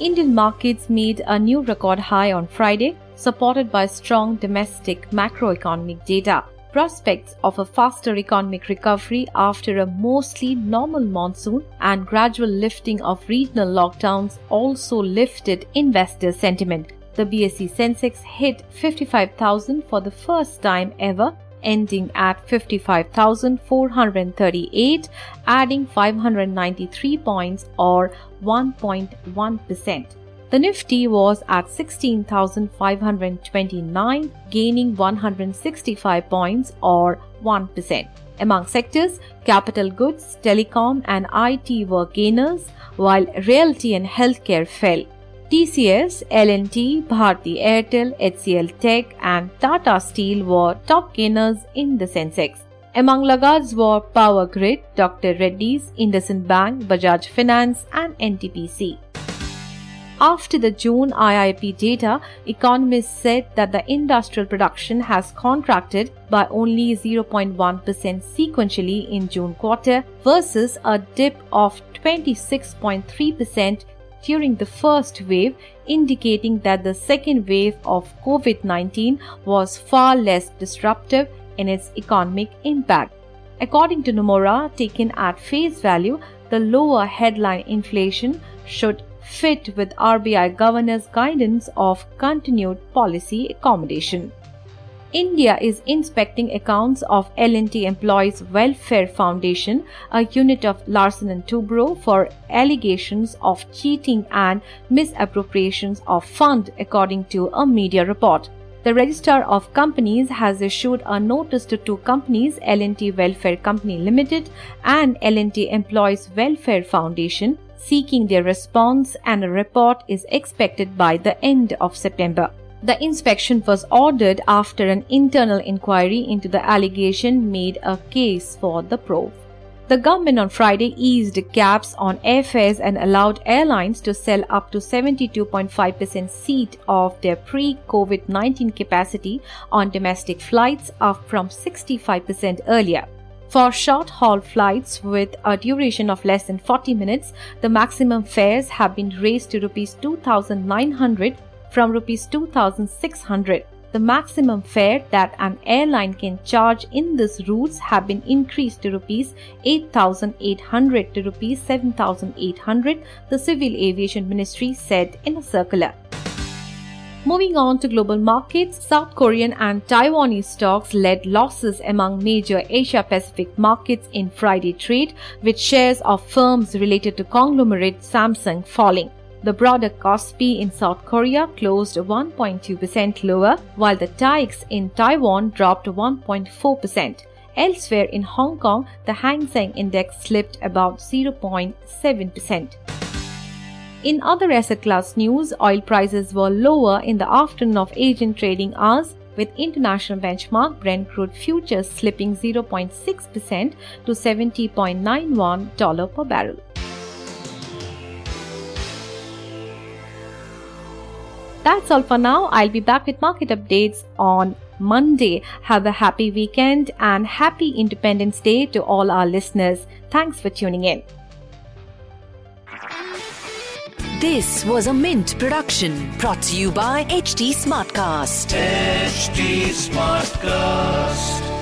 Indian markets made a new record high on Friday, supported by strong domestic macroeconomic data. Prospects of a faster economic recovery after a mostly normal monsoon and gradual lifting of regional lockdowns also lifted investor sentiment. The BSE Sensex hit 55,000 for the first time ever ending at 55,438, adding 593 points or 1.1%. The Nifty was at 16,529, gaining 165 points or 1%. Among sectors, capital goods, telecom, and IT were gainers, while realty and healthcare fell. TCS, L&T, Bharti Airtel, HCL Tech and Tata Steel were top gainers in the Sensex. Among laggards were Power Grid, Dr. Reddy's, IndusInd Bank, Bajaj Finance and NTPC. After the June IIP data, economists said that the industrial production has contracted by only 0.1% sequentially in June quarter versus a dip of 26.3% during the first wave, indicating that the second wave of COVID 19 was far less disruptive in its economic impact. According to Nomura, taken at face value, the lower headline inflation should fit with RBI governor's guidance of continued policy accommodation. India is inspecting accounts of L&T Employees Welfare Foundation, a unit of Larsen & Toubro for allegations of cheating and misappropriations of fund according to a media report. The Registrar of Companies has issued a notice to two companies, L&T Welfare Company Limited and L&T Employees Welfare Foundation, seeking their response and a report is expected by the end of September. The inspection was ordered after an internal inquiry into the allegation made a case for the probe. The government on Friday eased caps on airfares and allowed airlines to sell up to 72.5% seat of their pre-COVID 19 capacity on domestic flights, up from 65% earlier. For short haul flights with a duration of less than 40 minutes, the maximum fares have been raised to rupees 2900 from rupees 2600 the maximum fare that an airline can charge in these routes have been increased to rupees 8800 to rupees 7800 the civil aviation ministry said in a circular Moving on to global markets, South Korean and Taiwanese stocks led losses among major Asia Pacific markets in Friday trade, with shares of firms related to conglomerate Samsung falling. The broader Kospi in South Korea closed 1.2% lower, while the TAIEX in Taiwan dropped 1.4%. Elsewhere in Hong Kong, the Hang Seng index slipped about 0.7%. In other asset class news, oil prices were lower in the afternoon of Asian trading hours, with international benchmark Brent crude futures slipping 0.6% to $70.91 per barrel. That's all for now. I'll be back with market updates on Monday. Have a happy weekend and happy Independence Day to all our listeners. Thanks for tuning in. This was a Mint production brought to you by HT Smartcast. HT Smartcast.